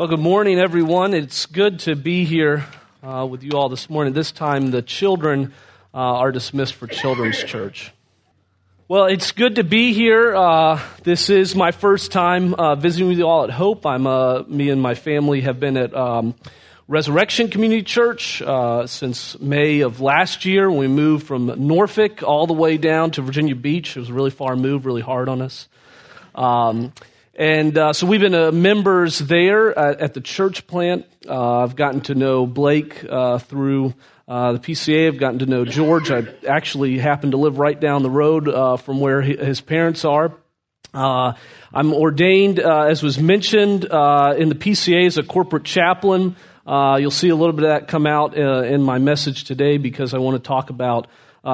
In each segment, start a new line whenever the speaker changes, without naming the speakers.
Well, good morning, everyone. It's good to be here uh, with you all this morning. This time, the children uh, are dismissed for Children's Church. Well, it's good to be here. Uh, this is my first time uh, visiting with you all at Hope. I'm uh, me and my family have been at um, Resurrection Community Church uh, since May of last year. We moved from Norfolk all the way down to Virginia Beach. It was a really far move, really hard on us. Um, and uh, so we've been uh, members there at, at, the church plant. Uh, I've gotten to know Blake uh, through uh, the PCA. I've gotten to know George. I actually happen to live right down the road uh, from where his parents are. I'm ordained, as was mentioned, in the PCA as a corporate chaplain. you'll see a little bit of that come out in my message today because I want to talk about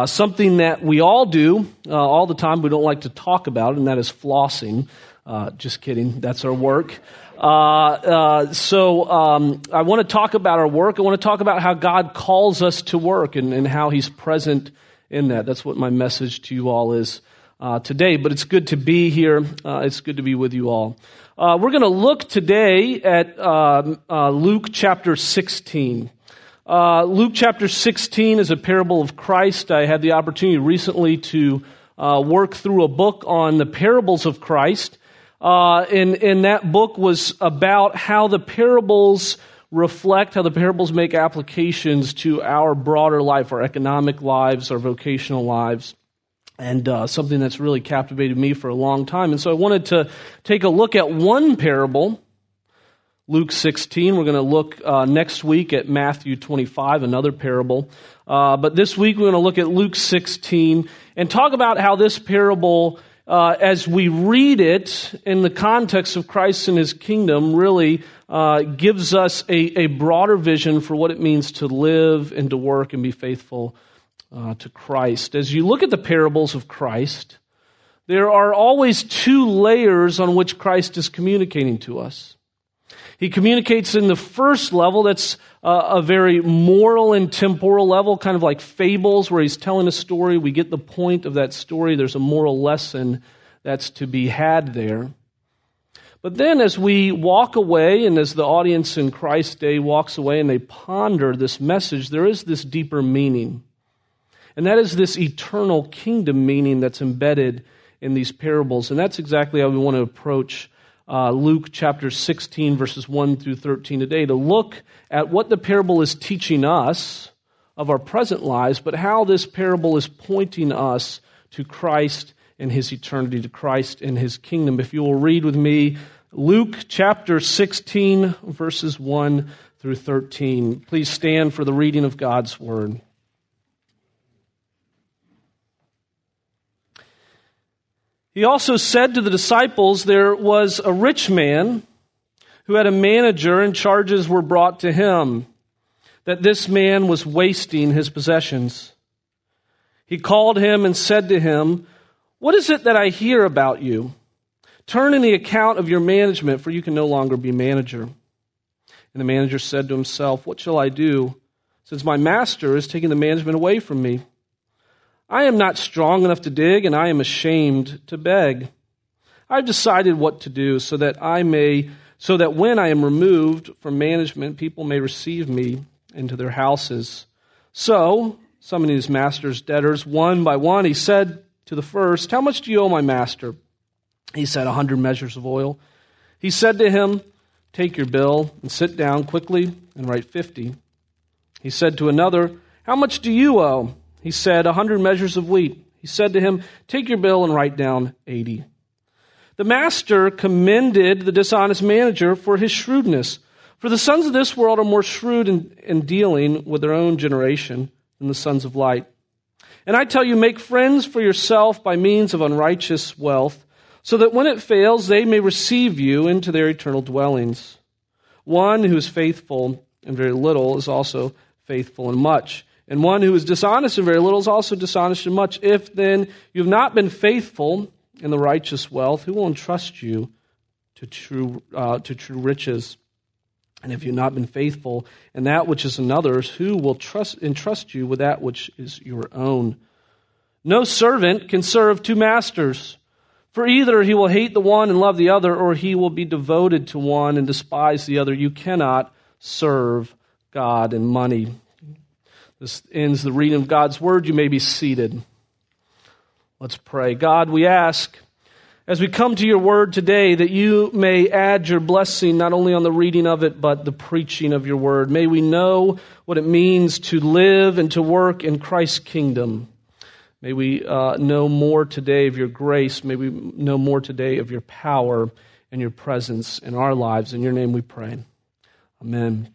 something that we all do all the time. We don't like to talk about, and that is flossing. Uh, just kidding. That's our work. Uh, uh, so um, I want to talk about our work. I want to talk about how God calls us to work and, and how He's present in that. That's what my message to you all is uh, today. But it's good to be here. Uh, it's good to be with you all. Uh, we're going to look today at um, Luke chapter 16. Luke chapter 16 is a parable of Christ. I had the opportunity recently to work through a book on the parables of Christ. Uh, and, and that book was about how the parables reflect, how the parables make applications to our broader life, our economic lives, our vocational lives, and uh, something that's really captivated me for a long time. And so I wanted to take a look at one parable. Luke 16. We're going to look uh, next week at Matthew 25, another parable. Uh, but this week we're going to look at Luke 16 and talk about how this parable uh, as we read it in the context of Christ and his kingdom, really uh, gives us a, a, broader vision for what it means to live and to work and be faithful uh, to Christ. As you look at the parables of Christ, there are always two layers on which Christ is communicating to us. He communicates in the first level, that's uh, a very moral and temporal level, kind of like fables, where he's telling a story. We get the point of that story. There's a moral lesson that's to be had there. But then, as we walk away, and as the audience in Christ's day walks away and they ponder this message, there is this deeper meaning. And that is this eternal kingdom meaning that's embedded in these parables. And that's exactly how we want to approach uh, Luke chapter 16, verses 1 through 13 today, to look at what the parable is teaching us of our present lives, but how this parable is pointing us to Christ and his eternity, to Christ and his kingdom. If you will read with me Luke chapter 16, verses 1 through 13. Please stand for the reading of God's word. He also said to the disciples, There was a rich man who had a manager, and charges were brought to him that this man was wasting his possessions. He called him and said to him, What is it that I hear about you? Turn in the account of your management, for you can no longer be manager. And the manager said to himself, What shall I do, since my master is taking the management away from me? I am not strong enough to dig, and I am ashamed to beg. I've decided what to do so that I may, so that when I am removed from management, people may receive me into their houses. So, summoning his master's debtors one by one, he said to the first, How much do you owe my master? He said, A hundred measures of oil. He said to him, Take your bill and sit down quickly and write fifty. He said to another, How much do you owe? He said, A hundred measures of wheat. He said to him, Take your bill and write down eighty. The master commended the dishonest manager for his shrewdness. For the sons of this world are more shrewd in, in dealing with their own generation than the sons of light. And I tell you, make friends for yourself by means of unrighteous wealth, so that when it fails, they may receive you into their eternal dwellings. One who is faithful in very little is also faithful in much. And one who is dishonest in very little is also dishonest in much. If then you have not been faithful in the righteous wealth, who will entrust you to true, uh, to true riches? And if you have not been faithful in that which is another's, who will trust, entrust you with that which is your own? No servant can serve two masters. For either he will hate the one and love the other, or he will be devoted to one and despise the other. You cannot serve God and money. This ends the reading of God's word. You may be seated. Let's pray. God, we ask as we come to your word today that you may add your blessing not only on the reading of it, but the preaching of your word. May we know what it means to live and to work in Christ's kingdom. May we uh, know more today of your grace. May we know more today of your power and your presence in our lives. In your name we pray. Amen.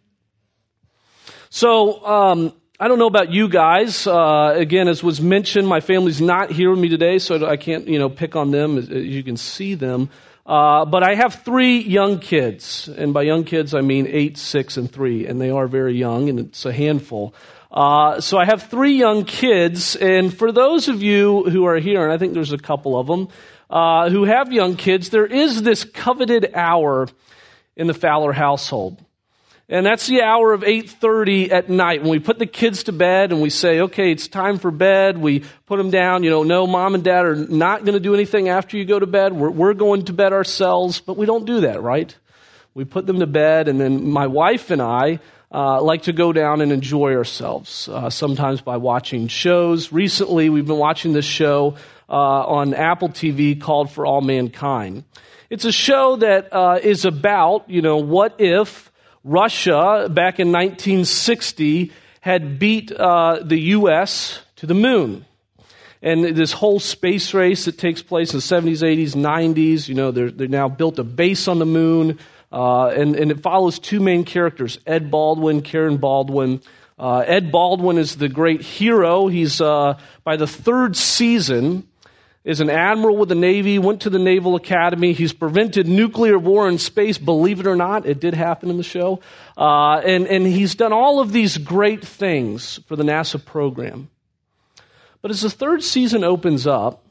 So, um, I don't know about you guys. Uh, again, as was mentioned, my family's not here with me today, so I can't, you know, pick on them you can see them. Uh, but I have three young kids, and by young kids I mean eight, six, and three, and they are very young, and it's a handful. Uh, so I have three young kids, and for those of you who are here, and I think there's a couple of them uh, who have young kids, there is this coveted hour in the Fowler household. And that's the hour of 8:30 at night when we put the kids to bed and we say, "Okay, it's time for bed." We put them down, you know, no mom and dad are not going to do anything after you go to bed. We're, we're going to bed ourselves, but we don't do that, right? We put them to bed and then my wife and I uh, like to go down and enjoy ourselves, uh, sometimes by watching shows. Recently, we've been watching this show uh, on Apple TV called For All Mankind. It's a show that uh, is about, you know, what if Russia back in 1960 had beat uh, the U.S. to the moon? and this whole space race that takes place in the 70s, 80s, 90s, you know, they're, they're now built a base on the moon. Uh, and, and it follows two main characters Ed Baldwin, Karen Baldwin. Uh, Ed Baldwin is the great hero. He's, uh, by the third season, is an admiral with the Navy, went to the Naval Academy. He's prevented nuclear war in space, believe it or not. It did happen in the show. Uh, and, and he's done all of these great things for the NASA program. But as the third season opens up,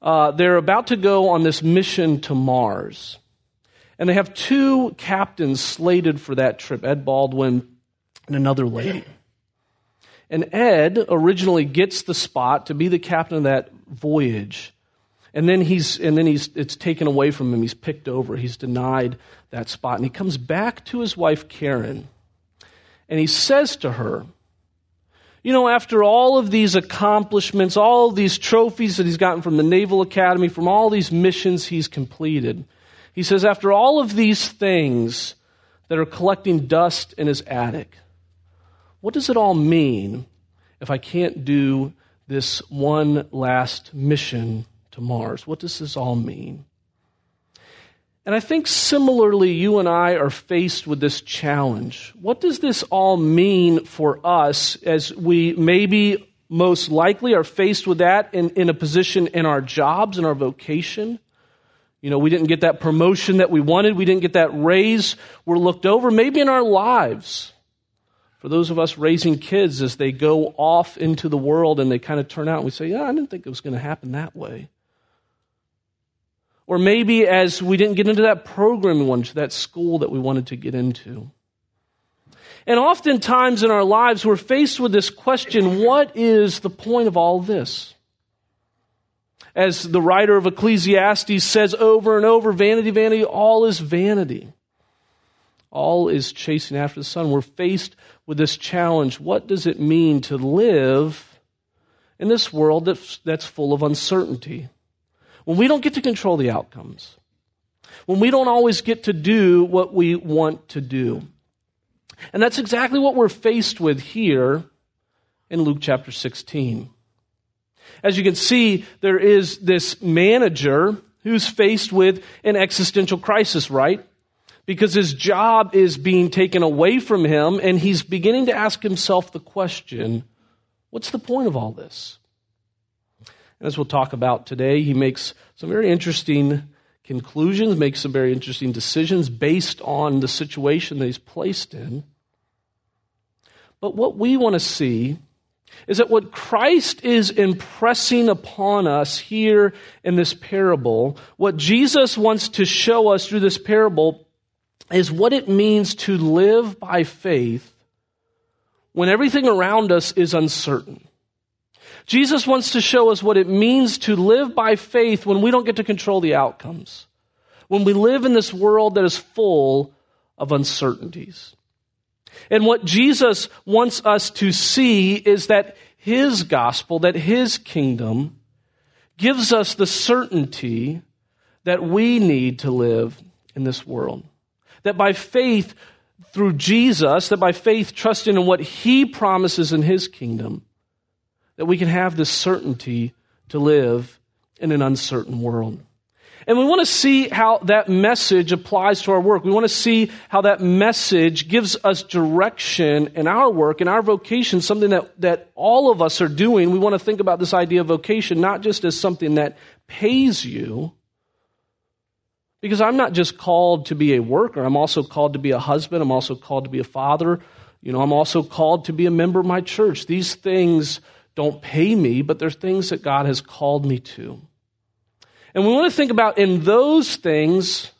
uh, they're about to go on this mission to Mars. And they have two captains slated for that trip Ed Baldwin and another lady. And Ed originally gets the spot to be the captain of that voyage. And then he's and then he's it's taken away from him. He's picked over. He's denied that spot. And he comes back to his wife Karen. And he says to her, you know, after all of these accomplishments, all of these trophies that he's gotten from the Naval Academy, from all these missions he's completed, he says, after all of these things that are collecting dust in his attic, what does it all mean if I can't do this one last mission to Mars? What does this all mean? And I think similarly, you and I are faced with this challenge. What does this all mean for us as we maybe most likely are faced with that in, in a position in our jobs, in our vocation? You know, we didn't get that promotion that we wanted. We didn't get that raise. We're looked over. Maybe in our lives, for those of us raising kids, as they go off into the world and they kind of turn out, and we say, Yeah, I didn't think it was going to happen that way. Or maybe as we didn't get into that program we wanted to, that school that we wanted to get into. And oftentimes in our lives, we're faced with this question what is the point of all this? as the writer of Ecclesiastes says over and over vanity, vanity, all is vanity. All is chasing after the sun. We're faced with this challenge. What does it mean to live in this world that's, that's full of uncertainty? When we don't get to control the outcomes, when we don't always get to do what we want to do. And that's exactly what we're faced with here in Luke chapter 16. As you can see, there is this manager who's faced with an existential crisis, right? Because his job is being taken away from him, and he's beginning to ask himself the question what's the point of all this? And as we'll talk about today, he makes some very interesting conclusions, makes some very interesting decisions based on the situation that he's placed in. But what we want to see is that what Christ is impressing upon us here in this parable, what Jesus wants to show us through this parable, is what it means to live by faith when everything around us is uncertain. Jesus wants to show us what it means to live by faith when we don't get to control the outcomes. When we live in this world that is full of uncertainties. And what Jesus wants us to see is that his gospel, that his kingdom, gives us the certainty that we need to live in this world. That by faith through Jesus, that by faith trusting in what he promises in his kingdom, that we can have this certainty to live in an uncertain world. And we want to see how that message applies to our work. We want to see how that message gives us direction in our work, in our vocation, something that, that all of us are doing. We want to think about this idea of vocation not just as something that pays you, because I'm not just called to be a worker, I'm also called to be a husband, I'm also called to be a father. You know, I'm also called to be a member of my church. These things don't pay me, but they're things that God has called me to. And we want to think about in those things,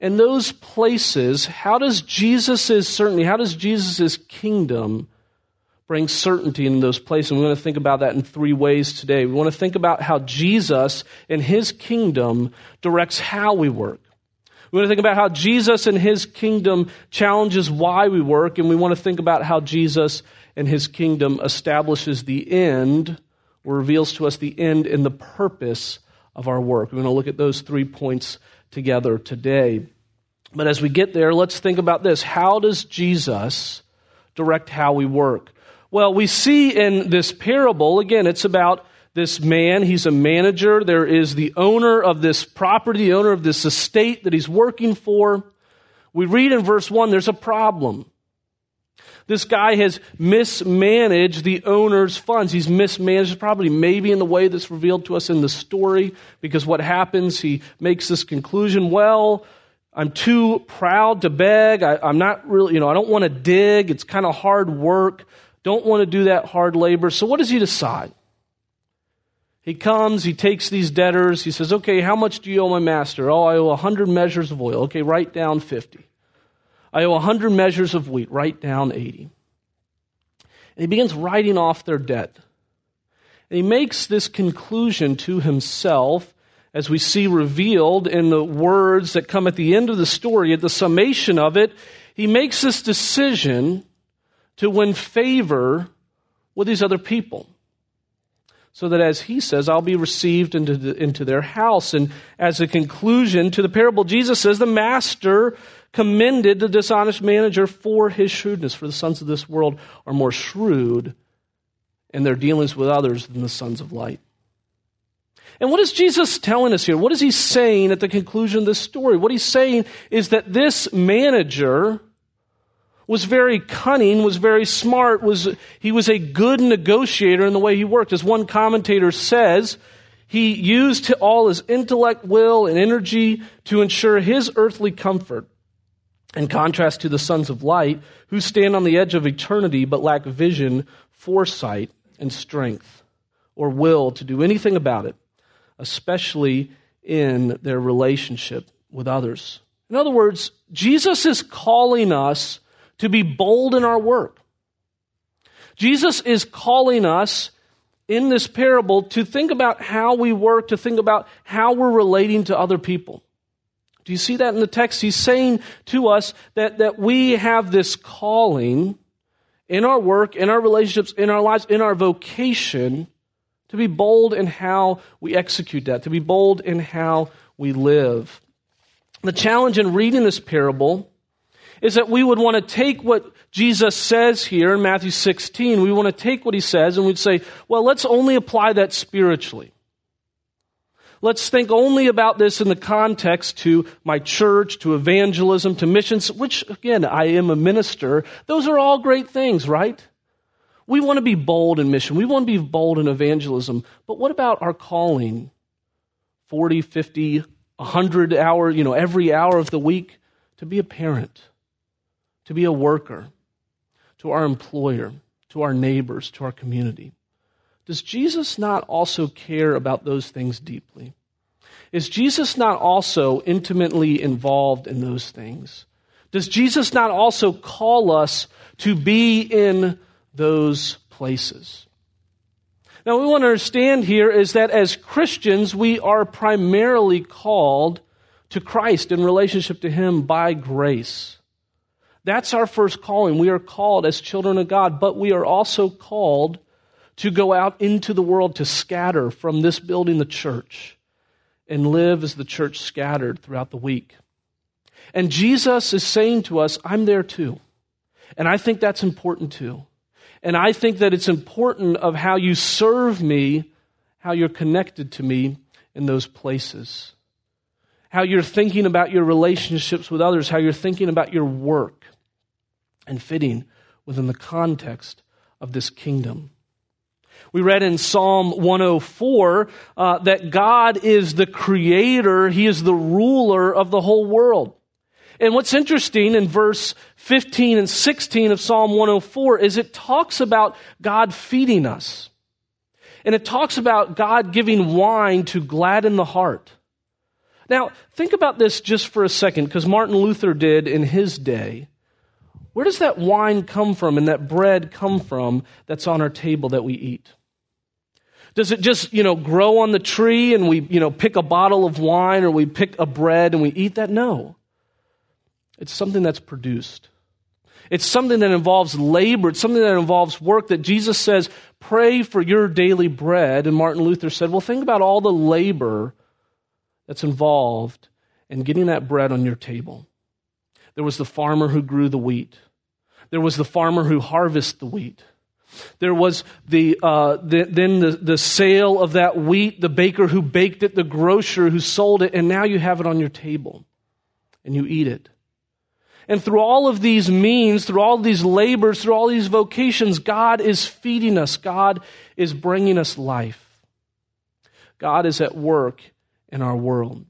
in those places, how does Jesus' certainty, how does Jesus' kingdom bring certainty in those places? And we want to think about that in three ways today. We want to think about how Jesus and his kingdom directs how we work. We want to think about how Jesus and his kingdom challenges why we work, and we want to think about how Jesus and his kingdom establishes the end or reveals to us the end and the purpose of our work. We're going to look at those three points together today. But as we get there, let's think about this. How does Jesus direct how we work? Well, we see in this parable, again, it's about this man. He's a manager. There is the owner of this property, the owner of this estate that he's working for. We read in verse 1 there's a problem. This guy has mismanaged the owner's funds. He's mismanaged the property, maybe in the way that's revealed to us in the story, because what happens, he makes this conclusion well, I'm too proud to beg. I, am not really, you know, I don't want to dig. It's kind of hard work. Don't want to do that hard labor. So what does he decide? He comes, he takes these debtors, he says, Okay, how much do you owe my master? Oh, I owe 100 measures of oil. Okay, write down 50. I owe 100 measures of wheat. Write down 80. And he begins writing off their debt. And he makes this conclusion to himself, as we see revealed in the words that come at the end of the story, at the summation of it. He makes this decision to win favor with these other people so that as he says, I'll be received into, the, into their house. And as a conclusion to the parable, Jesus says, the master commended the dishonest manager for his shrewdness, for the sons of this world are more shrewd in their dealings with others than the sons of light. And what is Jesus telling us here? What is he saying at the conclusion of this story? What he's saying is that this manager was very cunning, was very smart, was, he was a good negotiator in the way he worked. As one commentator says, he used all his intellect, will, and energy to ensure his earthly comfort. In contrast to the sons of light, who stand on the edge of eternity but lack vision, foresight, and strength, or will to do anything about it, especially in their relationship with others. In other words, Jesus is calling us to be bold in our work. Jesus is calling us in this parable to think about how we work, to think about how we're relating to other people. Do you see that in the text? He's saying to us that, that we have this calling in our work, in our relationships, in our lives, in our vocation to be bold in how we execute that, to be bold in how we live. The challenge in reading this parable is that we would want to take what Jesus says here in Matthew 16, we want to take what he says and we'd say, well, let's only apply that spiritually. Let's think only about this in the context to my church, to evangelism, to missions, which, again, I am a minister. Those are all great things, right? We want to be bold in mission. We want to be bold in evangelism. But what about our calling? 40, 50, 100 hours, you know, every hour of the week to be a parent to be a worker, to our employer, to our neighbors, to our community. Does Jesus not also care about those things deeply? Is Jesus not also intimately involved in those things? Does Jesus not also call us to be in those places? Now, what we want to understand here is that as Christians, we are primarily called to Christ in relationship to Him by grace. That's our first calling. We are called as children of God, but we are also called to go out into the world to scatter from this building, the church, and live as the church scattered throughout the week. And Jesus is saying to us, I'm there too. And I think that's important too. And I think that it's important of how you serve me, how you're connected to me in those places. How you're thinking about your relationships with others, how you're thinking about your work and fitting within the context of this kingdom. We read in Psalm 104 uh, that God is the creator, He is the ruler of the whole world. And what's interesting in verse 15 and 16 of Psalm 104 is it talks about God feeding us. And it talks about God giving wine to gladden the heart. Now, think about this just for a second, because Martin Luther did in his day. Where does that wine come from and that bread come from that's on our table that we eat? Does it just, you know, grow on the tree and we, you know, pick a bottle of wine or we pick a bread and we eat that? No. It's something that's produced. It's something that involves labor. It's something that involves work that Jesus says, pray for your daily bread. And Martin Luther said, well, think about all the labor that's involved in getting that bread on your table. There was the farmer who grew the wheat. There was the farmer who harvested the wheat. There was the, uh, the, then the, the sale of that wheat, the baker who baked it, the grocer who sold it, and now you have it on your table and you eat it. And through all of these means, through all these labors, through all these vocations, God is feeding us. God is bringing us life. God is at work in our world.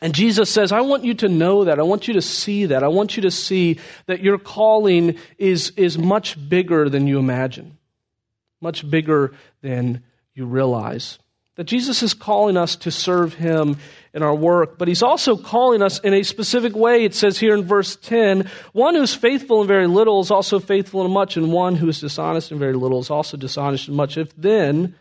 And Jesus says, I want you to know that. I want you to see that. I want you to see that your calling is, is much bigger than you imagine, much bigger than you realize. That Jesus is calling us to serve Him in our work, but He's also calling us in a specific way. It says here in verse 10 one who's faithful in very little is also faithful in much, and one who is dishonest in very little is also dishonest in much. If then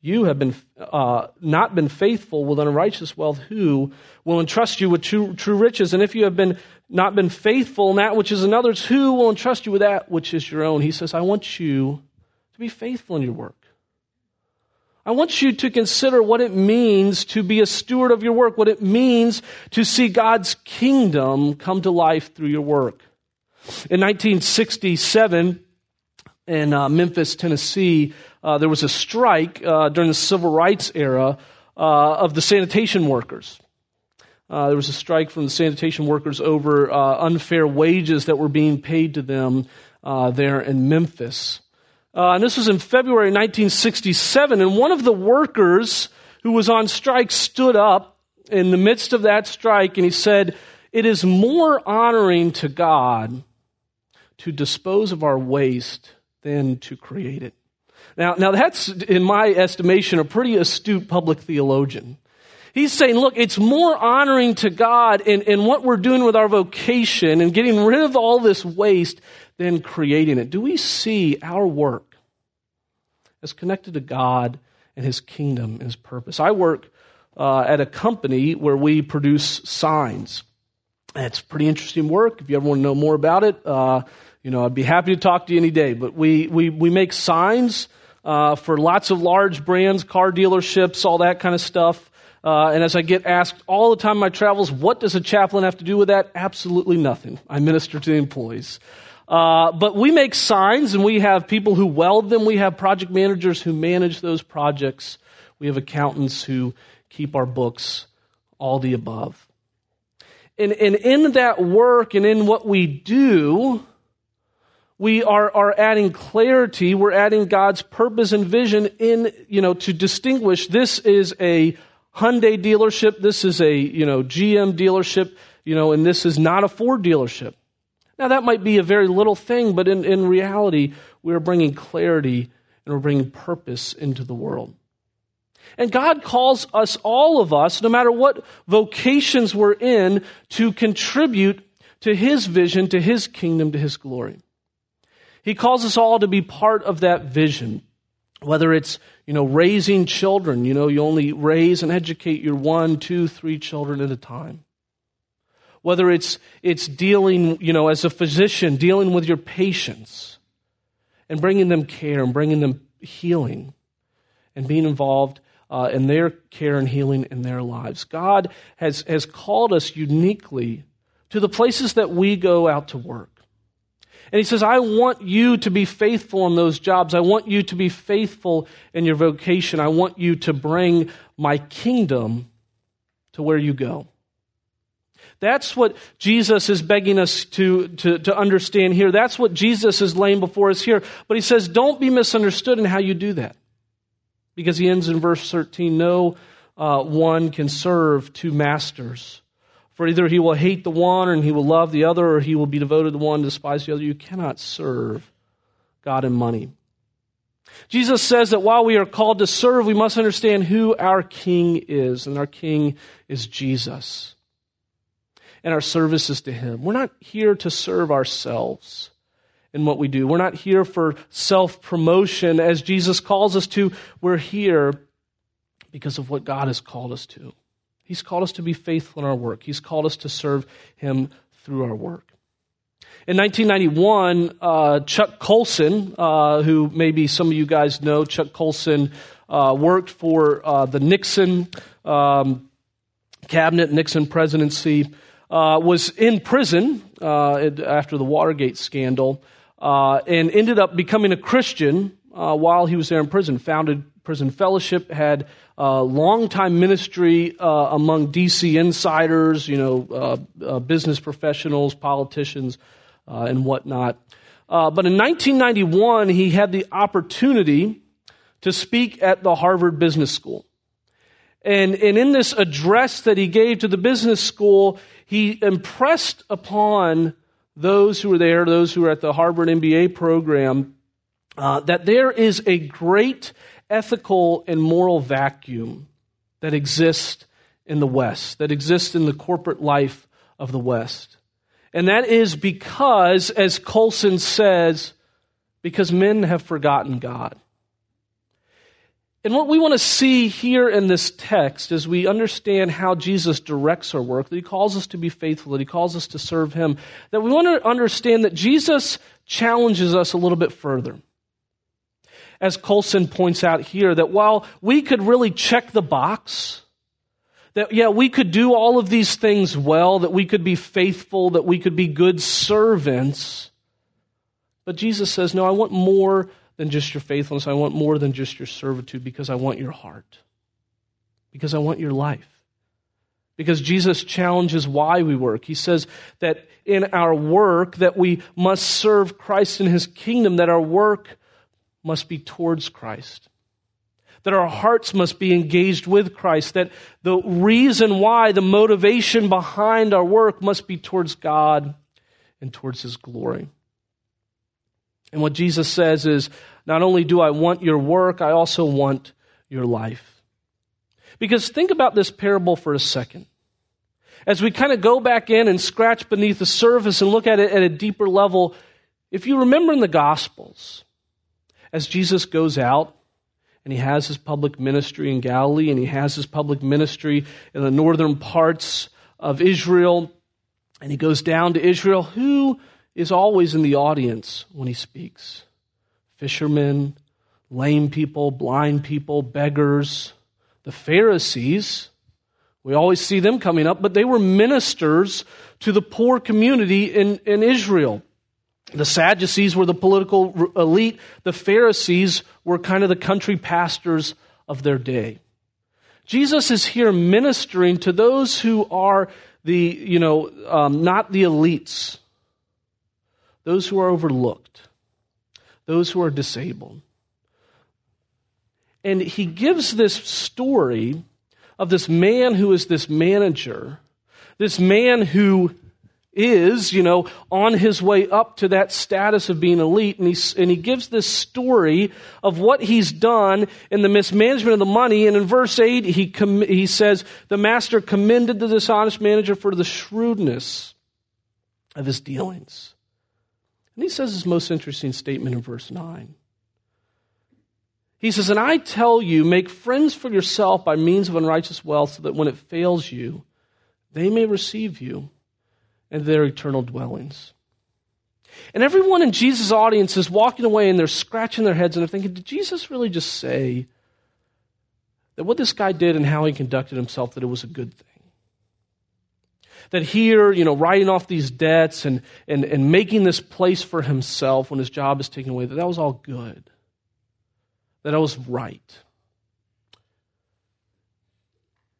you have been, uh, not been faithful with unrighteous wealth, who will entrust you with true, true riches? And if you have been, not been faithful in that which is another's, who will entrust you with that which is your own? He says, I want you to be faithful in your work. I want you to consider what it means to be a steward of your work, what it means to see God's kingdom come to life through your work. In 1967, in uh, Memphis, Tennessee, uh, there was a strike uh, during the civil rights era uh, of the sanitation workers. Uh, there was a strike from the sanitation workers over uh, unfair wages that were being paid to them there in Memphis. And this was in February 1967. And one of the workers who was on strike stood up in the midst of that strike and he said, It is more honoring to God to dispose of our waste than to create it. Now, now that's, in my estimation, a pretty astute public theologian. He's saying, look, it's more honoring to God in, in what we're doing with our vocation and getting rid of all this waste than creating it. Do we see our work as connected to God and His kingdom and His purpose? I work uh, at a company where we produce signs. It's pretty interesting work. If you ever want to know more about it, uh, you know, I'd be happy to talk to you any day. But we, we, we make signs uh, for lots of large brands, car dealerships, all that kind of stuff. Uh, and as I get asked all the time in my travels, what does a chaplain have to do with that? Absolutely nothing. I minister to the employees. Uh, but we make signs and we have people who weld them. We have project managers who manage those projects. We have accountants who keep our books, all the above. And, and in that work and in what we do, we are, are adding clarity. We're adding God's purpose and vision in, you know, to distinguish this is a Hyundai dealership, this is a, you know, GM dealership, you know, and this is not a Ford dealership. Now, that might be a very little thing, but in, in reality, we're bringing clarity and we're bringing purpose into the world. And God calls us, all of us, no matter what vocations we're in, to contribute to His vision, to His kingdom, to His glory. He calls us all to be part of that vision. Whether it's, you know, raising children, you know, you only raise and educate your one, two, three children at a time. Whether it's, it's dealing, you know, as a physician, dealing with your patients and bringing them care and bringing them healing and being involved uh, in their care and healing in their lives. God has, has called us uniquely to the places that we go out to work. And he says, I want you to be faithful in those jobs. I want you to be faithful in your vocation. I want you to bring my kingdom to where you go. That's what Jesus is begging us to, to, to understand here. That's what Jesus is laying before us here. But he says, don't be misunderstood in how you do that. Because he ends in verse 13 no uh, one can serve two masters. For either he will hate the one and he will love the other, or he will be devoted to the one and despise the other. You cannot serve God and money. Jesus says that while we are called to serve, we must understand who our King is, and our King is Jesus. And our service is to Him. We're not here to serve ourselves in what we do. We're not here for self promotion as Jesus calls us to. We're here because of what God has called us to. He's called us to be faithful in our work. He's called us to serve Him through our work. In 1991, uh, Chuck Colson, uh, who maybe some of you guys know, Chuck Colson uh, worked for uh, the Nixon um, cabinet, Nixon presidency, uh, was in prison uh, after the Watergate scandal, and ended up becoming a Christian while he was there in prison. Founded Prison Fellowship, had uh, longtime ministry uh, among DC insiders, you know, uh, uh business professionals, politicians, uh, and whatnot. Uh, but in 1991, he had the opportunity to speak at the Harvard Business School. And, and in this address that he gave to the business school, he impressed upon those who were there, those who were at the Harvard MBA program, that there is a great ethical and moral vacuum that exists in the West, that exists in the corporate life of the West. And that is because, as Colson says, because men have forgotten God. And what we want to see here in this text as we understand how Jesus directs our work, that he calls us to be faithful, that he calls us to serve him, that we want to understand that Jesus challenges us a little bit further as Colson points out here, that while we could really check the box, that, yeah, we could do all of these things well, that we could be faithful, that we could be good servants. But Jesus says, no, I want more than just your faithfulness. I want more than just your servitude because I want your heart, because I want your life. Because Jesus challenges why we work. He says that in our work that we must serve Christ in his kingdom, that our work must be towards Christ. That our hearts must be engaged with Christ. That the reason why, the motivation behind our work must be towards God and towards His glory. And what Jesus says is not only do I want your work, I also want your life. Because think about this parable for a second. As we kind of go back in and scratch beneath the surface and look at it at a deeper level, if you remember in the Gospels, as Jesus goes out and he has his public ministry in Galilee and he has his public ministry in the northern parts of Israel, and he goes down to Israel, who is always in the audience when he speaks? Fishermen, lame people, blind people, beggars, the Pharisees. We always see them coming up, but they were ministers to the poor community in, in Israel. The Sadducees were the political elite. The Pharisees were kind of the country pastors of their day. Jesus is here ministering to those who are the, you know, um, not the elites, those who are overlooked, those who are disabled. And he gives this story of this man who is this manager, this man who is, you know, on his way up to that status of being elite. And he, and he gives this story of what he's done in the mismanagement of the money. And in verse 8, he, com- he says, The master commended the dishonest manager for the shrewdness of his dealings. And he says his most interesting statement in verse 9. He says, And I tell you, make friends for yourself by means of unrighteous wealth, so that when it fails you, they may receive you into their eternal dwellings. And everyone in Jesus' audience is walking away and they're scratching their heads and they're thinking, did Jesus really just say that what this guy did and how he conducted himself, that it was a good thing? That here, you know, writing off these debts and, and, and making this place for himself when his job is taken away, that that was all good. That that was right.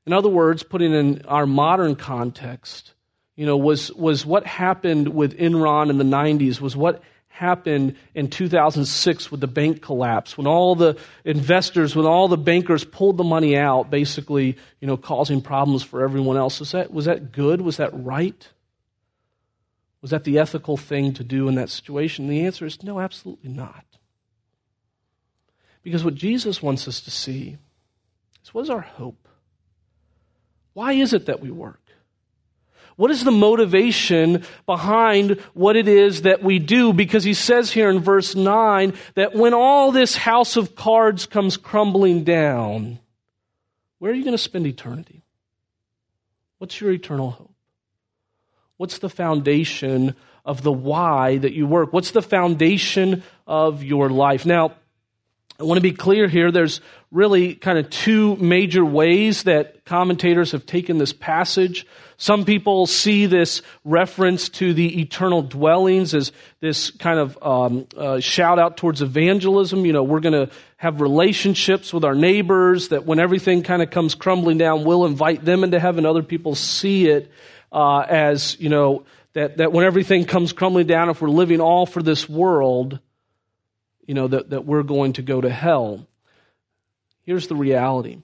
In other words, putting in our modern context, you know, was, was what happened with Enron in the 90s, was what happened in 2006 with the bank collapse, when all the investors, when all the bankers pulled the money out, basically, you know, causing problems for everyone else. Was that, was that good? Was that right? Was that the ethical thing to do in that situation? And the answer is no, absolutely not. Because what Jesus wants us to see is what is our hope? Why is it that we work? What is the motivation behind what it is that we do? Because he says here in verse 9 that when all this house of cards comes crumbling down, where are you going to spend eternity? What's your eternal hope? What's the foundation of the why that you work? What's the foundation of your life? Now, I want to be clear here. There's really kind of two major ways that commentators have taken this passage. Some people see this reference to the eternal dwellings as this kind of um, uh, shout out towards evangelism. You know, we're going to have relationships with our neighbors that when everything kind of comes crumbling down, we'll invite them into heaven. Other people see it uh, as, you know, that, that when everything comes crumbling down, if we're living all for this world, you know, that, that we're going to go to hell. Here's the reality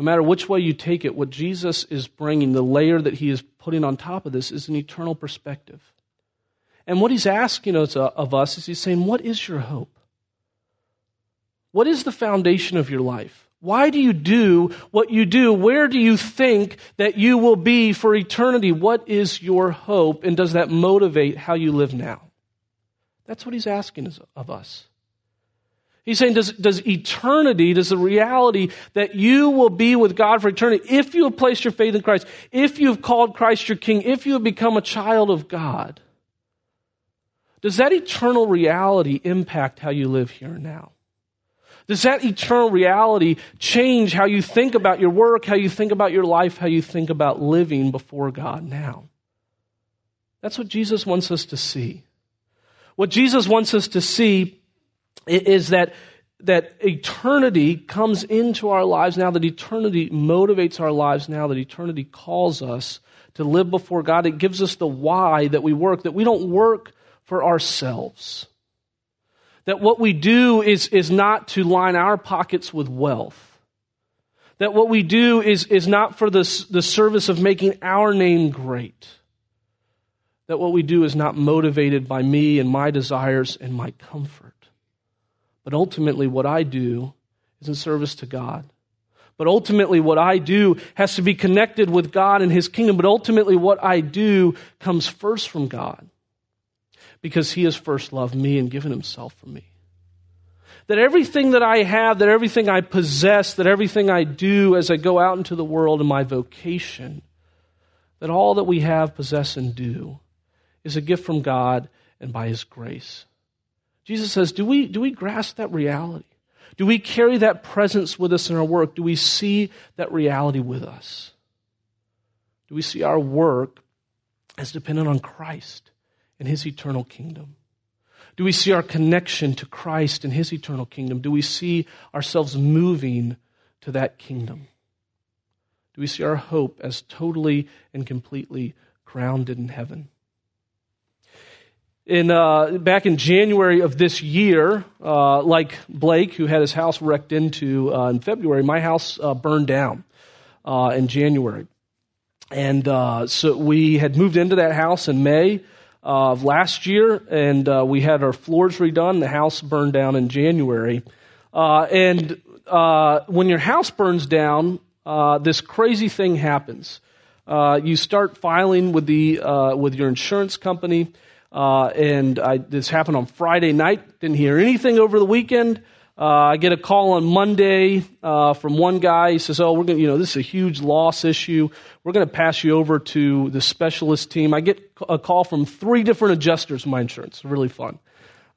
no matter which way you take it, what Jesus is bringing, the layer that he is putting on top of this, is an eternal perspective. And what he's asking us, uh, of us is he's saying, What is your hope? What is the foundation of your life? Why do you do what you do? Where do you think that you will be for eternity? What is your hope? And does that motivate how you live now? That's what he's asking of us. He's saying, does, does eternity, does the reality that you will be with God for eternity, if you have placed your faith in Christ, if you have called Christ your King, if you have become a child of God, does that eternal reality impact how you live here and now? Does that eternal reality change how you think about your work, how you think about your life, how you think about living before God now? That's what Jesus wants us to see. What Jesus wants us to see is that that eternity comes into our lives now, that eternity motivates our lives now, that eternity calls us to live before God. It gives us the why that we work, that we don't work for ourselves. That what we do is, is not to line our pockets with wealth. That what we do is, is not for the, the service of making our name great. That what we do is not motivated by me and my desires and my comfort. But ultimately, what I do is in service to God. But ultimately, what I do has to be connected with God and His kingdom. But ultimately, what I do comes first from God because He has first loved me and given Himself for me. That everything that I have, that everything I possess, that everything I do as I go out into the world in my vocation, that all that we have, possess, and do is a gift from God and by His grace. Jesus says, do we, do we grasp that reality? Do we carry that presence with us in our work? Do we see that reality with us? Do we see our work as dependent on Christ and His eternal kingdom? Do we see our connection to Christ and His eternal kingdom? Do we see ourselves moving to that kingdom? Do we see our hope as totally and completely grounded in heaven? In uh, back in January of this year, uh, like Blake, who had his house wrecked into uh, in February, my house uh, burned down uh, in January, and uh, so we had moved into that house in May of last year, and we had our floors redone. The house burned down in January, and when your house burns down, this crazy thing happens. you start filing with the with your insurance company. Uh, and I, this happened on Friday night. Didn't hear anything over the weekend. Uh, I get a call on Monday uh, from one guy. He says, "Oh, we're going. You know, this is a huge loss issue. We're going to pass you over to the specialist team." I get a call from three different adjusters my insurance. Really fun.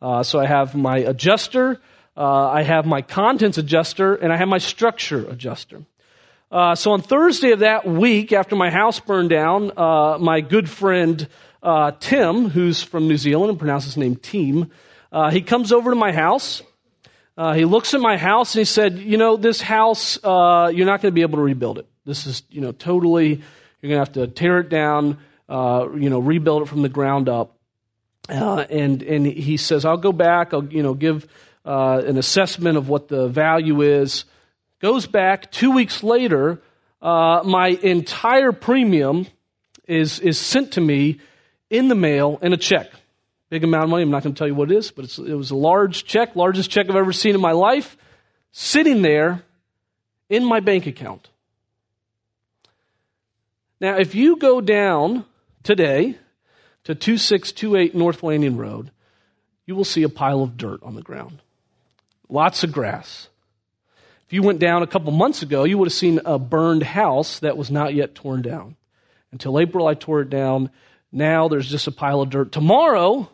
Uh, so I have my adjuster, uh, I have my contents adjuster, and I have my structure adjuster. Uh, so on Thursday of that week, after my house burned down, uh, my good friend Tim, who's from New Zealand and pronounces his name Team, he comes over to my house. Uh, he looks at my house and he said, You know, this house, uh, you're not going to be able to rebuild it. This is, you know, totally, you're going to have to tear it down, uh, you know, rebuild it from the ground up. Uh, and, and he says, I'll go back, I'll, you know, give uh, an assessment of what the value is. Goes back two weeks later, uh, my entire premium is, is sent to me in the mail in a check. Big amount of money. I'm not going to tell you what it is, but it was a large check, largest check I've ever seen in my life, sitting there in my bank account. Now, if you go down today to 2628 North Lanyon Road, you will see a pile of dirt on the ground. Lots of grass. If you went down a couple months ago, you would have seen a burned house that was not yet torn down. Until April, I tore it down. Now there's just a pile of dirt. Tomorrow,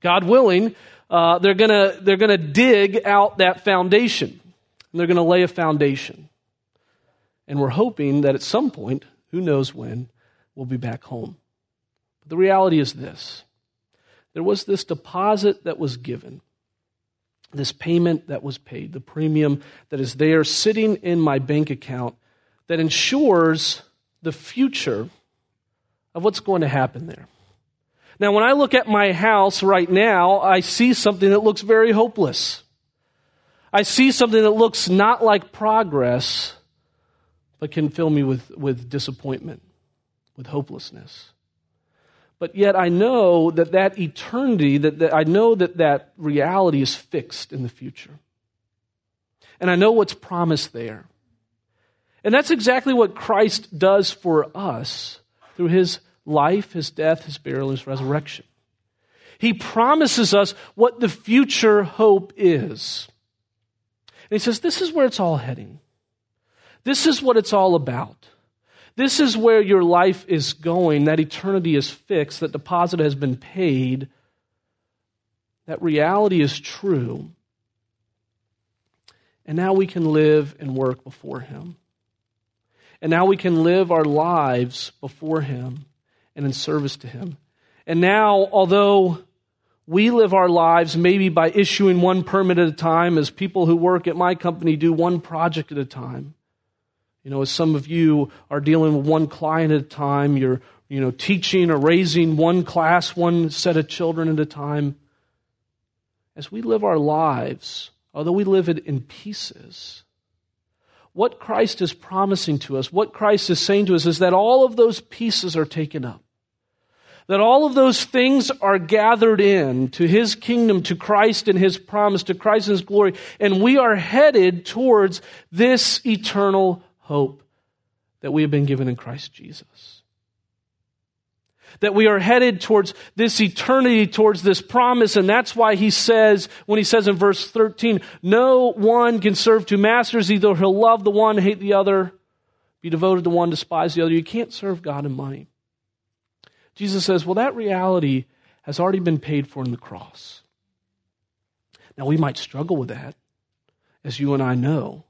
God willing, uh, they're going they're gonna dig out that foundation. And they're going to lay a foundation. And we're hoping that at some point, who knows when, we'll be back home. But the reality is this there was this deposit that was given, this payment that was paid, the premium that is there sitting in my bank account that ensures the future of what's going to happen there. Now, when I look at my house right now, I see something that looks very hopeless. I see something that looks not like progress, but can fill me with, with disappointment, with hopelessness. But yet I know that that eternity, that, that I know that that reality is fixed in the future. And I know what's promised there. And that's exactly what Christ does for us through his life, his death, his burial, his resurrection. He promises us what the future hope is. And he says, This is where it's all heading. This is what it's all about. This is where your life is going. That eternity is fixed. That deposit has been paid. That reality is true. And now we can live and work before Him. And now we can live our lives before Him and in service to Him. And now, although we live our lives maybe by issuing one permit at a time, as people who work at my company do one project at a time. You know, as some of you are dealing with one client at a time, you're, you know, teaching or raising one class, one set of children at a time. As we live our lives, although we live it in pieces, what Christ is promising to us, what Christ is saying to us, is that all of those pieces are taken up that all of those things are gathered in to his kingdom, to Christ and his promise, to Christ and his glory, and we are headed towards this eternal hope that we have been given in Christ Jesus. That we are headed towards this eternity, towards this promise, and that's why he says, when he says in verse 13, no one can serve two masters, either he'll love the one, hate the other, be devoted to one, despise the other. You can't serve God and money. Jesus says, well, that reality has already been paid for in the cross. Now, we might struggle with that, as you and I know.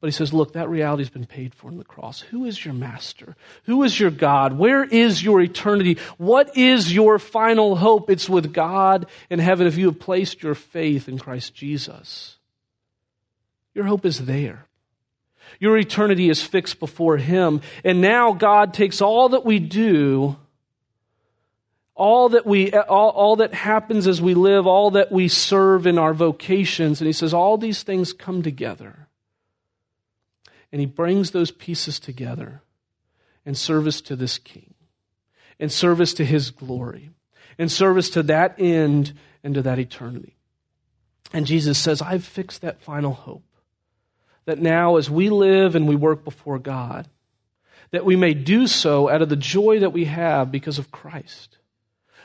But he says, look, that reality has been paid for in the cross. Who is your master? Who is your God? Where is your eternity? What is your final hope? It's with God in heaven if you have placed your faith in Christ Jesus. Your hope is there. Your eternity is fixed before Him. And now God takes all that we do all that we all, all, that happens as we live all that we serve in our vocations. And he says all these things come together. And he brings those pieces together in service to this king in service to his glory in service to that end and to that eternity. And jesus says i've fixed that final hope that now as we live and we work before god that we may do so out of the joy that we have because of christ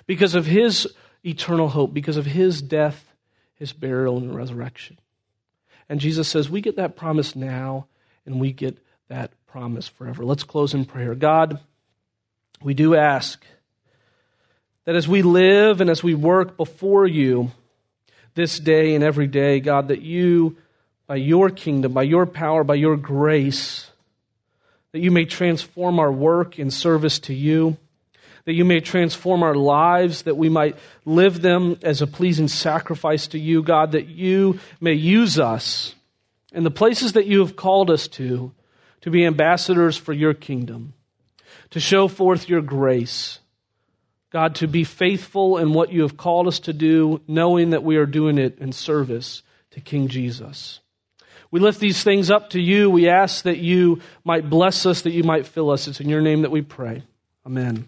because of his eternal hope, because of his death his burial and resurrection. And Jesus says, We get that promise now, and we get that promise forever. Let's close in prayer. God, we do ask that as we live and as we work before you this day and every day, God, that you, by your kingdom, by your power, by your grace, that you may transform our work in service to you, that you may transform our lives, that we might live them as a pleasing sacrifice to you, God, that you may use us in the places that you have called us to, to be ambassadors for your kingdom, to show forth your grace God, to be faithful in what you have called us to do, knowing that we are doing it in service to King Jesus. We lift these things up to you. We ask that you might bless us, that you might fill us. It's in your name that we pray. Amen.